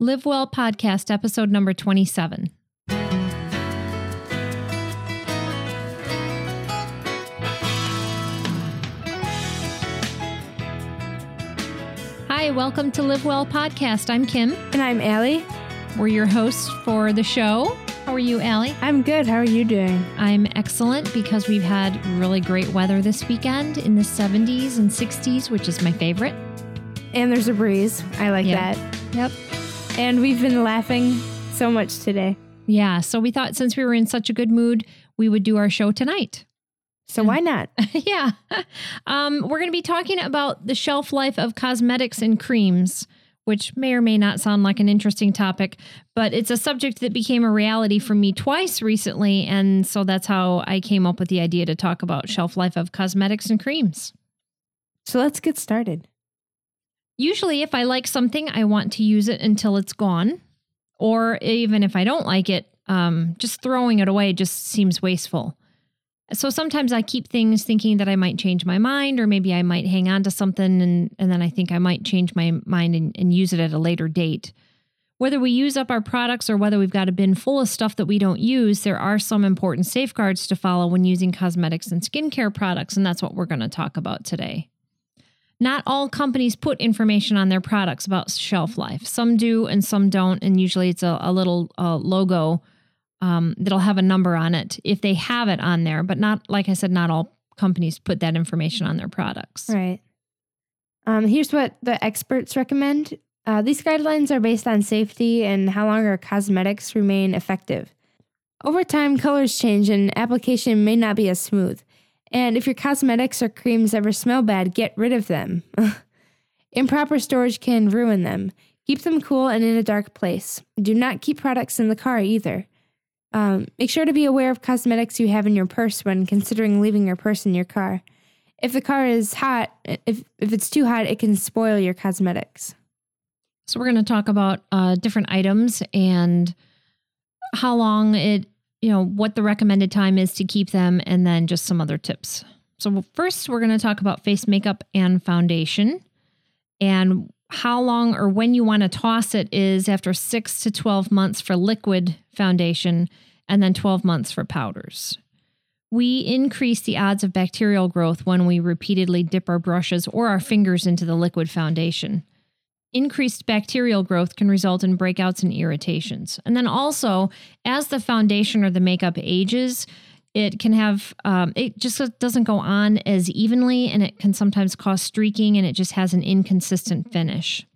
Live Well Podcast, episode number 27. Hi, welcome to Live Well Podcast. I'm Kim. And I'm Allie. We're your hosts for the show. How are you, Allie? I'm good. How are you doing? I'm excellent because we've had really great weather this weekend in the 70s and 60s, which is my favorite. And there's a breeze. I like Yeah. that. Yep. And we've been laughing so much today. Yeah. So we thought since we were in such a good mood, we would do our show tonight. So why not? yeah. Um, we're going to be talking about the shelf life of cosmetics and creams, which may or may not sound like an interesting topic, but it's a subject that became a reality for me twice recently. And so that's how I came up with the idea to talk about shelf life of cosmetics and creams. So let's get started. Usually, if I like something, I want to use it until it's gone. Or even if I don't like it, um, just throwing it away just seems wasteful. So sometimes I keep things thinking that I might change my mind, or maybe I might hang on to something and, and then I think I might change my mind and, and use it at a later date. Whether we use up our products or whether we've got a bin full of stuff that we don't use, there are some important safeguards to follow when using cosmetics and skincare products, and that's what we're going to talk about today. Not all companies put information on their products about shelf life. Some do and some don't, and usually it's a, a little uh, logo um, that'll have a number on it if they have it on there. But not, like I said, not all companies put that information on their products. Right. Um, here's what the experts recommend. Uh, these guidelines are based on safety and how long our cosmetics remain effective. Over time, colors change and application may not be as smooth. And if your cosmetics or creams ever smell bad, get rid of them. Improper storage can ruin them. Keep them cool and in a dark place. Do not keep products in the car either. Um, make sure to be aware of cosmetics you have in your purse when considering leaving your purse in your car. If the car is hot, if, if it's too hot, it can spoil your cosmetics. So we're going to talk about uh, different items and how long it, you know, what the recommended time is to keep them, and then just some other tips. So first, we're going to talk about face makeup and foundation, and how long or when you want to toss it is after six to twelve months for liquid foundation, and then twelve months for powders. We increase the odds of bacterial growth when we repeatedly dip our brushes or our fingers into the liquid foundation increased bacterial growth can result in breakouts and irritations. And then also, as the foundation or the makeup ages, it can have, um, it just doesn't go on as evenly and it can sometimes cause streaking and it just has an inconsistent finish.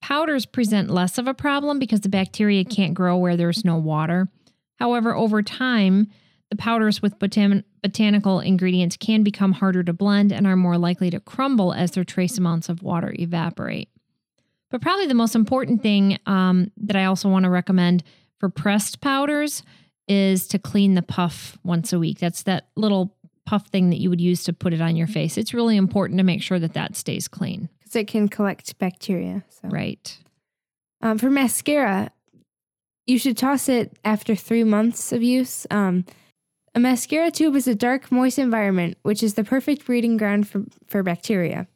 Powders present less of a problem because the bacteria can't grow where there's no water. However, over time, the powders with botan- botanical ingredients can become harder to blend and are more likely to crumble as their trace amounts of water evaporate. But probably the most important thing um, that I also want to recommend for pressed powders is to clean the puff once a week. That's that little puff thing that you would use to put it on your face. It's really important to make sure that that stays clean. Because it can collect bacteria. So. Right. Um, for mascara, you should toss it after three months of use. Um, a mascara tube is a dark, moist environment, which is the perfect breeding ground for, for bacteria.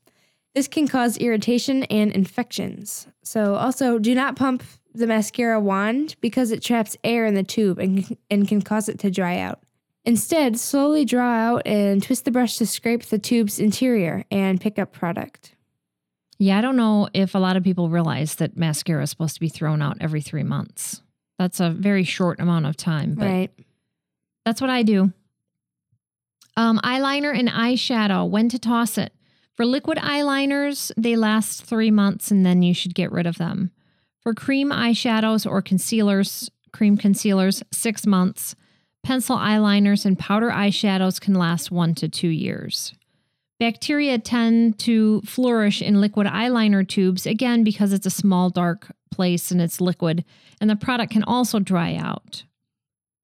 This can cause irritation and infections. So, also, do not pump the mascara wand because it traps air in the tube and, and can cause it to dry out. Instead, slowly draw out and twist the brush to scrape the tube's interior and pick up product. Yeah, I don't know if a lot of people realize that mascara is supposed to be thrown out every three months. That's a very short amount of time, but right. that's what I do. Um, eyeliner and eyeshadow, when to toss it. For liquid eyeliners, they last three months and then you should get rid of them. For cream eyeshadows or concealers, cream concealers, six months. Pencil eyeliners and powder eyeshadows can last one to two years. Bacteria tend to flourish in liquid eyeliner tubes, again, because it's a small, dark place and it's liquid, and the product can also dry out.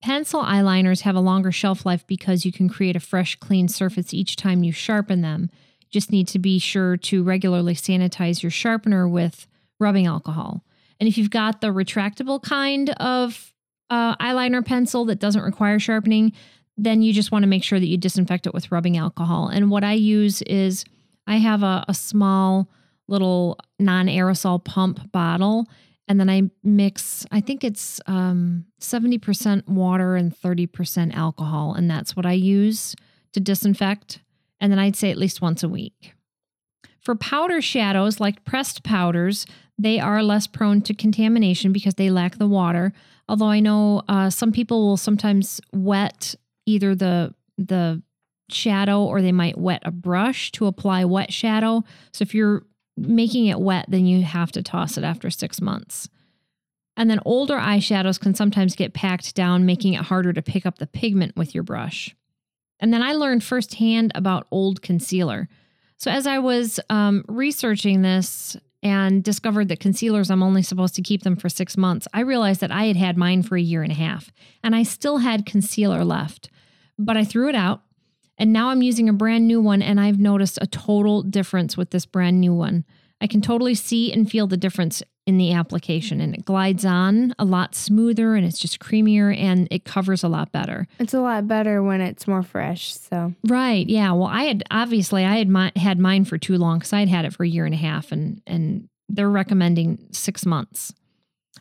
Pencil eyeliners have a longer shelf life because you can create a fresh, clean surface each time you sharpen them. Just need to be sure to regularly sanitize your sharpener with rubbing alcohol. And if you've got the retractable kind of uh, eyeliner pencil that doesn't require sharpening, then you just want to make sure that you disinfect it with rubbing alcohol. And what I use is I have a, a small little non aerosol pump bottle, and then I mix, I think it's um, 70% water and 30% alcohol. And that's what I use to disinfect. And then I'd say at least once a week. For powder shadows, like pressed powders, they are less prone to contamination because they lack the water. Although I know uh, some people will sometimes wet either the the shadow or they might wet a brush to apply wet shadow. So if you're making it wet, then you have to toss it after six months. And then older eyeshadows can sometimes get packed down, making it harder to pick up the pigment with your brush. And then I learned firsthand about old concealer. So as I was um, researching this and discovered that concealers, I'm only supposed to keep them for six months, I realized that I had had mine for a year and a half and I still had concealer left. But I threw it out and now I'm using a brand new one, and I've noticed a total difference with this brand new one. I can totally see and feel the difference in the application, and it glides on a lot smoother and it's just creamier and it covers a lot better. It's a lot better when it's more fresh. So, right. Yeah. Well, I had obviously I had my, had mine for too long because I had had it for a year and a half, and, and they're recommending six months.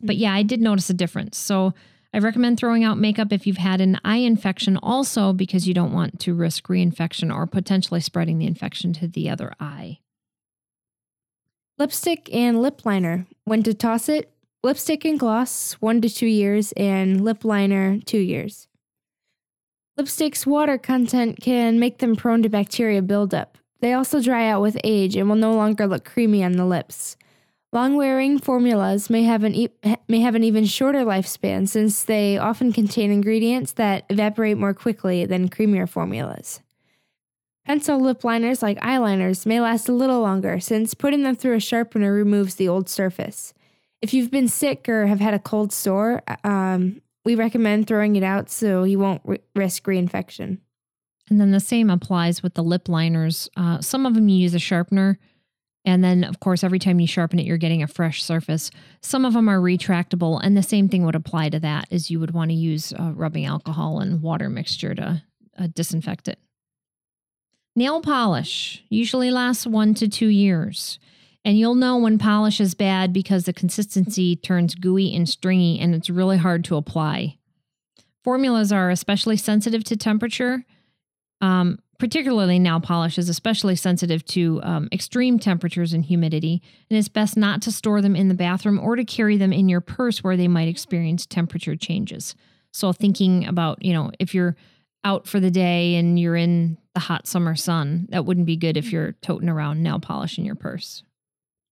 But mm. yeah, I did notice a difference. So, I recommend throwing out makeup if you've had an eye infection, also because you don't want to risk reinfection or potentially spreading the infection to the other eye. Lipstick and lip liner. When to toss it? Lipstick and gloss, one to two years, and lip liner, two years. Lipstick's water content can make them prone to bacteria buildup. They also dry out with age and will no longer look creamy on the lips. Long-wearing formulas may have an e- may have an even shorter lifespan since they often contain ingredients that evaporate more quickly than creamier formulas. Pencil lip liners like eyeliners may last a little longer since putting them through a sharpener removes the old surface. If you've been sick or have had a cold sore, um, we recommend throwing it out so you won't risk reinfection. And then the same applies with the lip liners. Uh, some of them you use a sharpener and then, of course, every time you sharpen it, you're getting a fresh surface. Some of them are retractable, and the same thing would apply to that. Is you would want to use uh, rubbing alcohol and water mixture to uh, disinfect it. Nail polish usually lasts one to two years. And you'll know when polish is bad because the consistency turns gooey and stringy and it's really hard to apply. Formulas are especially sensitive to temperature. Um, particularly nail polish is especially sensitive to um, extreme temperatures and humidity, and it's best not to store them in the bathroom or to carry them in your purse where they might experience temperature changes. So, thinking about, you know, if you're out for the day and you're in the hot summer sun, that wouldn't be good if you're toting around nail polish in your purse.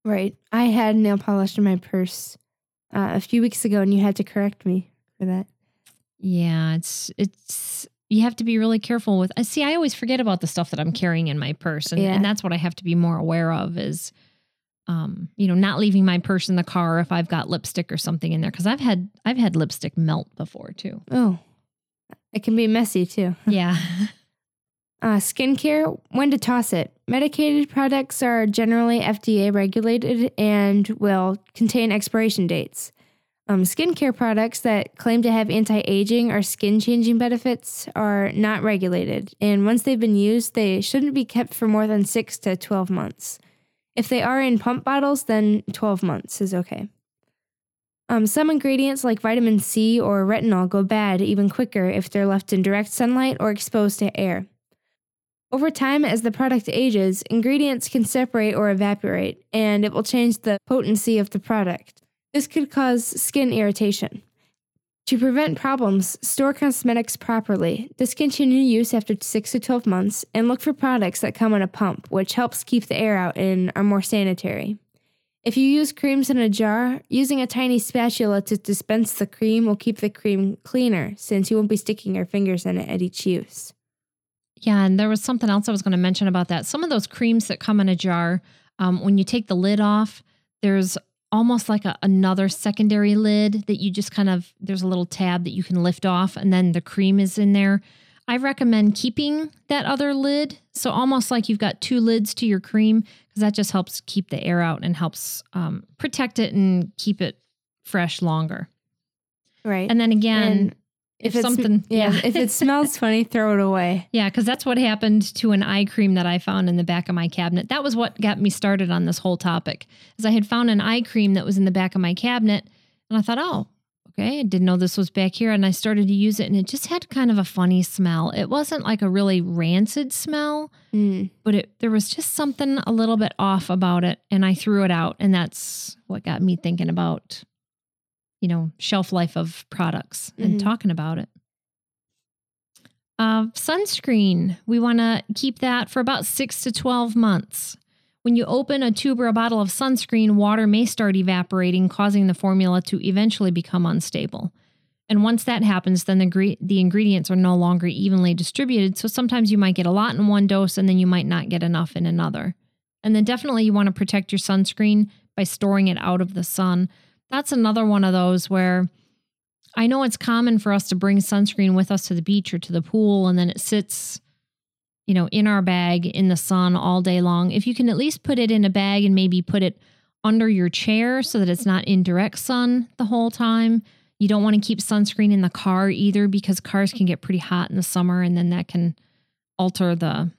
Right. I had nail polish in my purse uh, a few weeks ago, and you had to correct me for that. Yeah, it's it's you have to be really careful with. I see. I always forget about the stuff that I'm carrying in my purse, and, Yeah. and that's what I have to be more aware of. Is, um, you know, not leaving my purse in the car if I've got lipstick or something in there because I've had I've had lipstick melt before too. Oh, it can be messy too. Yeah, Uh, skincare, when to toss it. Medicated products are generally FDA regulated and will contain expiration dates. Um, skincare products that claim to have anti aging or skin changing benefits are not regulated, and once they've been used, they shouldn't be kept for more than 6 to 12 months. If they are in pump bottles, then 12 months is okay. Um, some ingredients like vitamin C or retinol go bad even quicker if they're left in direct sunlight or exposed to air. Over time, as the product ages, ingredients can separate or evaporate, and it will change the potency of the product. This could cause skin irritation. To prevent problems, store cosmetics properly, discontinue use after 6 to 12 months, and look for products that come in a pump, which helps keep the air out and are more sanitary. If you use creams in a jar, using a tiny spatula to dispense the cream will keep the cream cleaner since you won't be sticking your fingers in it at each use. yeah. And there was something else I was going to mention about that. Some of those creams that come in a jar, um, when you take the lid off, there's almost like a, another secondary lid that you just kind of there's a little tab that you can lift off, and then the cream is in there. I recommend keeping that other lid. So almost like you've got two lids to your cream because that just helps keep the air out and helps um, protect it and keep it fresh longer. Right. And then again, And- if, it's- something, yeah, yeah, if it smells funny, throw it away. Yeah, because that's what happened to an eye cream that I found in the back of my cabinet. That was what got me started on this whole topic. Is I had found an eye cream that was in the back of my cabinet, and I thought, oh, okay, I didn't know this was back here, and I started to use it, and it just had kind of a funny smell. It wasn't like a really rancid smell, Mm. but it there was just something a little bit off about it, and I threw it out, and that's what got me thinking about, you know, shelf life of products and Mhm. talking about it. Uh, sunscreen, we want to keep that for about six to 12 months. When you open a tube or a bottle of sunscreen, water may start evaporating, causing the formula to eventually become unstable. And once that happens, then the, gre- the ingredients are no longer evenly distributed. So sometimes you might get a lot in one dose and then you might not get enough in another. And then definitely you want to protect your sunscreen by storing it out of the sun. That's another one of those where I know it's common for us to bring sunscreen with us to the beach or to the pool and then it sits you know in our bag in the sun all day long. If you can at least put it in a bag and maybe put it under your chair so that it's not in direct sun the whole time. You don't want to keep sunscreen in the car either because cars can get pretty hot in the summer and then that can alter the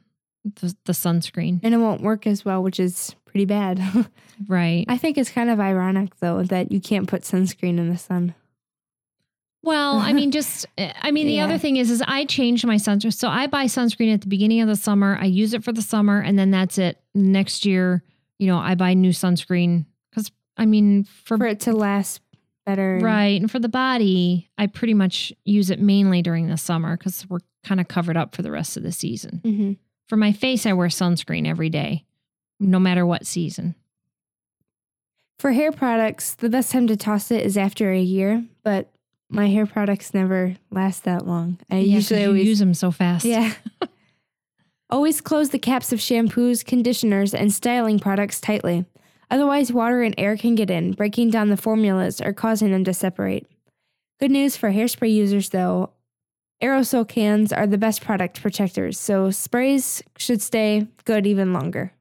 the, the sunscreen. And it won't work as well, which is pretty bad. Right. I think it's kind of ironic though that you can't put sunscreen in the sun. Well, I mean, just I mean, the Yeah. other thing is, is I change my sunscreen. So I buy sunscreen at the beginning of the summer. I use it for the summer, and then that's it. Next year, you know, I buy new sunscreen because I mean, for, For it to last better. right and for the body, I pretty much use it mainly during the summer because we're kind of covered up for the rest of the season. hmm For my face, I wear sunscreen every day, no matter what season. For hair products, the best time to toss it is after a year, but my hair products never last that long. I Yeah, usually you always use them so fast. Yeah. always close the caps of shampoos, conditioners, and styling products tightly. Otherwise, water and air can get in, breaking down the formulas or causing them to separate. Good news for hairspray users, though aerosol cans are the best product protectors, so sprays should stay good even longer.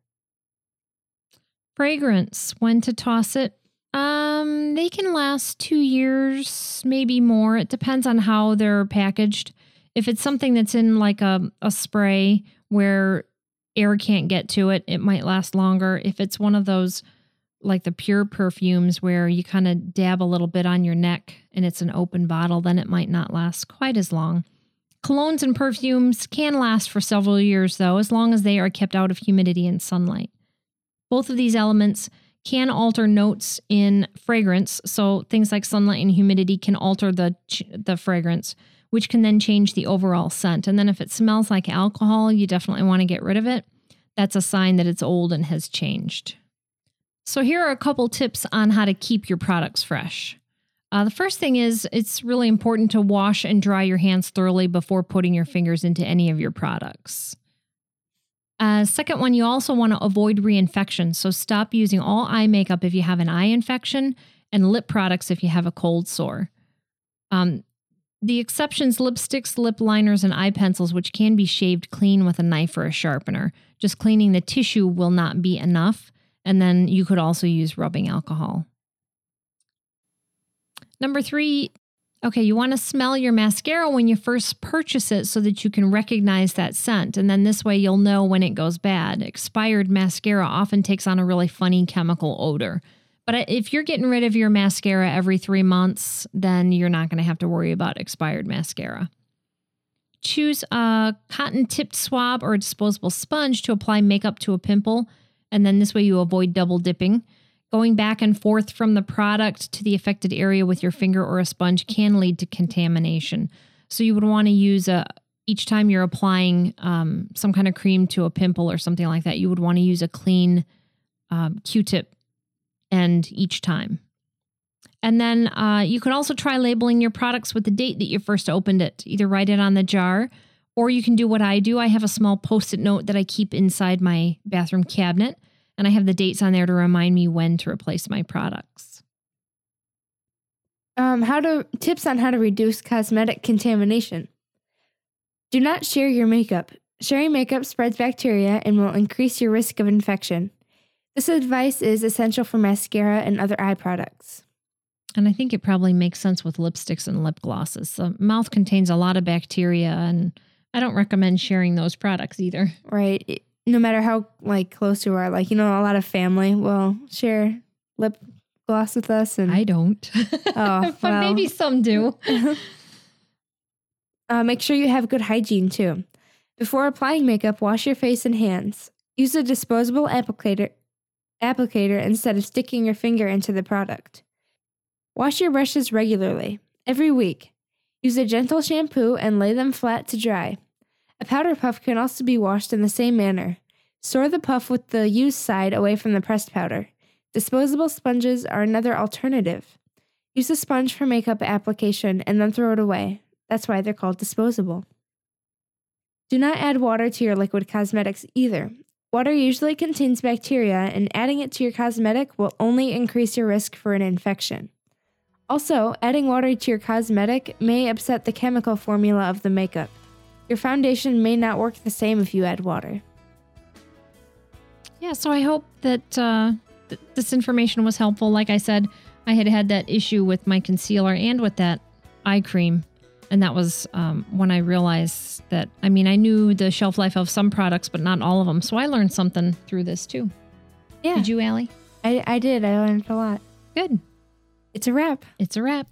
Fragrance, when to toss it? Um, they can last two years, maybe more. It depends on how they're packaged. If it's something that's in like a, a spray where air can't get to it, it might last longer. If it's one of those like the pure perfumes where you kind of dab a little bit on your neck and it's an open bottle, then it might not last quite as long. Colognes and perfumes can last for several years, though, as long as they are kept out of humidity and sunlight. Both of these elements can alter notes in fragrance, so things like sunlight and humidity can alter the the fragrance, which can then change the overall scent. And then if it smells like alcohol, you definitely want to get rid of it. That's a sign that it's old and has changed. So here are a couple tips on how to keep your products fresh. Uh, the first thing is it's really important to wash and dry your hands thoroughly before putting your fingers into any of your products. Uh, second one, you also want to avoid reinfection. So stop using all eye makeup if you have an eye infection and lip products if you have a cold sore. Um, the exceptions lipsticks, lip liners, and eye pencils, which can be shaved clean with a knife or a sharpener. Just cleaning the tissue will not be enough. And then you could also use rubbing alcohol. Number three, okay, you want to smell your mascara when you first purchase it so that you can recognize that scent. And then this way you'll know when it goes bad. Expired mascara often takes on a really funny chemical odor. But uh, if you're getting rid of your mascara every three months, then you're not going to have to worry about expired mascara. Choose a cotton tipped swab or a disposable sponge to apply makeup to a pimple. And then this way you avoid double dipping. Going back and forth from the product to the affected area with your finger or a sponge can lead to contamination. So you would want to use a each time you're applying um, some kind of cream to a pimple or something like that. You would want to use a clean um, Q-tip end each time. And then uh, you could also try labeling your products with the date that you first opened it. Either write it on the jar, or you can do what I do. I have a small post-it note that I keep inside my bathroom cabinet and I have the dates on there to remind me when to replace my products. Um, how to tips on how to reduce cosmetic contamination. Do not share your makeup. Sharing makeup spreads bacteria and will increase your risk of infection. This advice is essential for mascara and other eye products. And I think it probably makes sense with lipsticks and lip glosses. The mouth contains a lot of bacteria, and I don't recommend sharing those products either. Right. No matter how like close you are, like you know, a lot of family will share lip gloss with us, and I don't. Oh, but well. maybe some do. Uh, make sure you have good hygiene too. Before applying makeup, wash your face and hands. Use a disposable applicator, applicator instead of sticking your finger into the product. Wash your brushes regularly, every week. Use a gentle shampoo and lay them flat to dry. A powder puff can also be washed in the same manner. Store the puff with the used side away from the pressed powder. Disposable sponges are another alternative. Use a sponge for makeup application and then throw it away. That's why they're called disposable. Do not add water to your liquid cosmetics either. Water usually contains bacteria, and adding it to your cosmetic will only increase your risk for an infection. Also, adding water to your cosmetic may upset the chemical formula of the makeup. Your foundation may not work the same if you add water. Yeah, so I hope that uh, th- this information was helpful. Like I said, I had had that issue with my concealer and with that eye cream. And that was um, when I realized that, I mean, I knew the shelf life of some products, but not all of them. So I learned something through this too. Yeah, Did you, Allie? I, I did. I learned a lot. Good. It's a wrap. It's a wrap.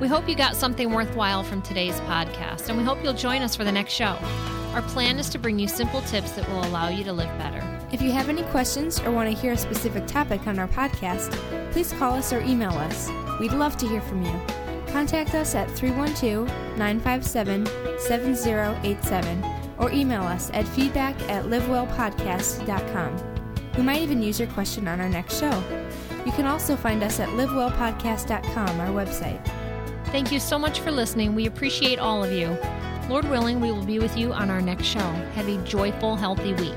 We hope you got something worthwhile from today's podcast, and we hope you'll join us for the next show. Our plan is to bring you simple tips that will allow you to live better. If you have any questions or want to hear a specific topic on our podcast, please call us or email us. We'd love to hear from you. Contact us at 312 957 7087 or email us at feedback at livewellpodcast.com. We might even use your question on our next show. You can also find us at livewellpodcast.com, our website. Thank you so much for listening. We appreciate all of you. Lord willing, we will be with you on our next show. Have a joyful, healthy week.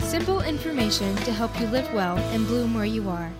Simple information to help you live well and bloom where you are.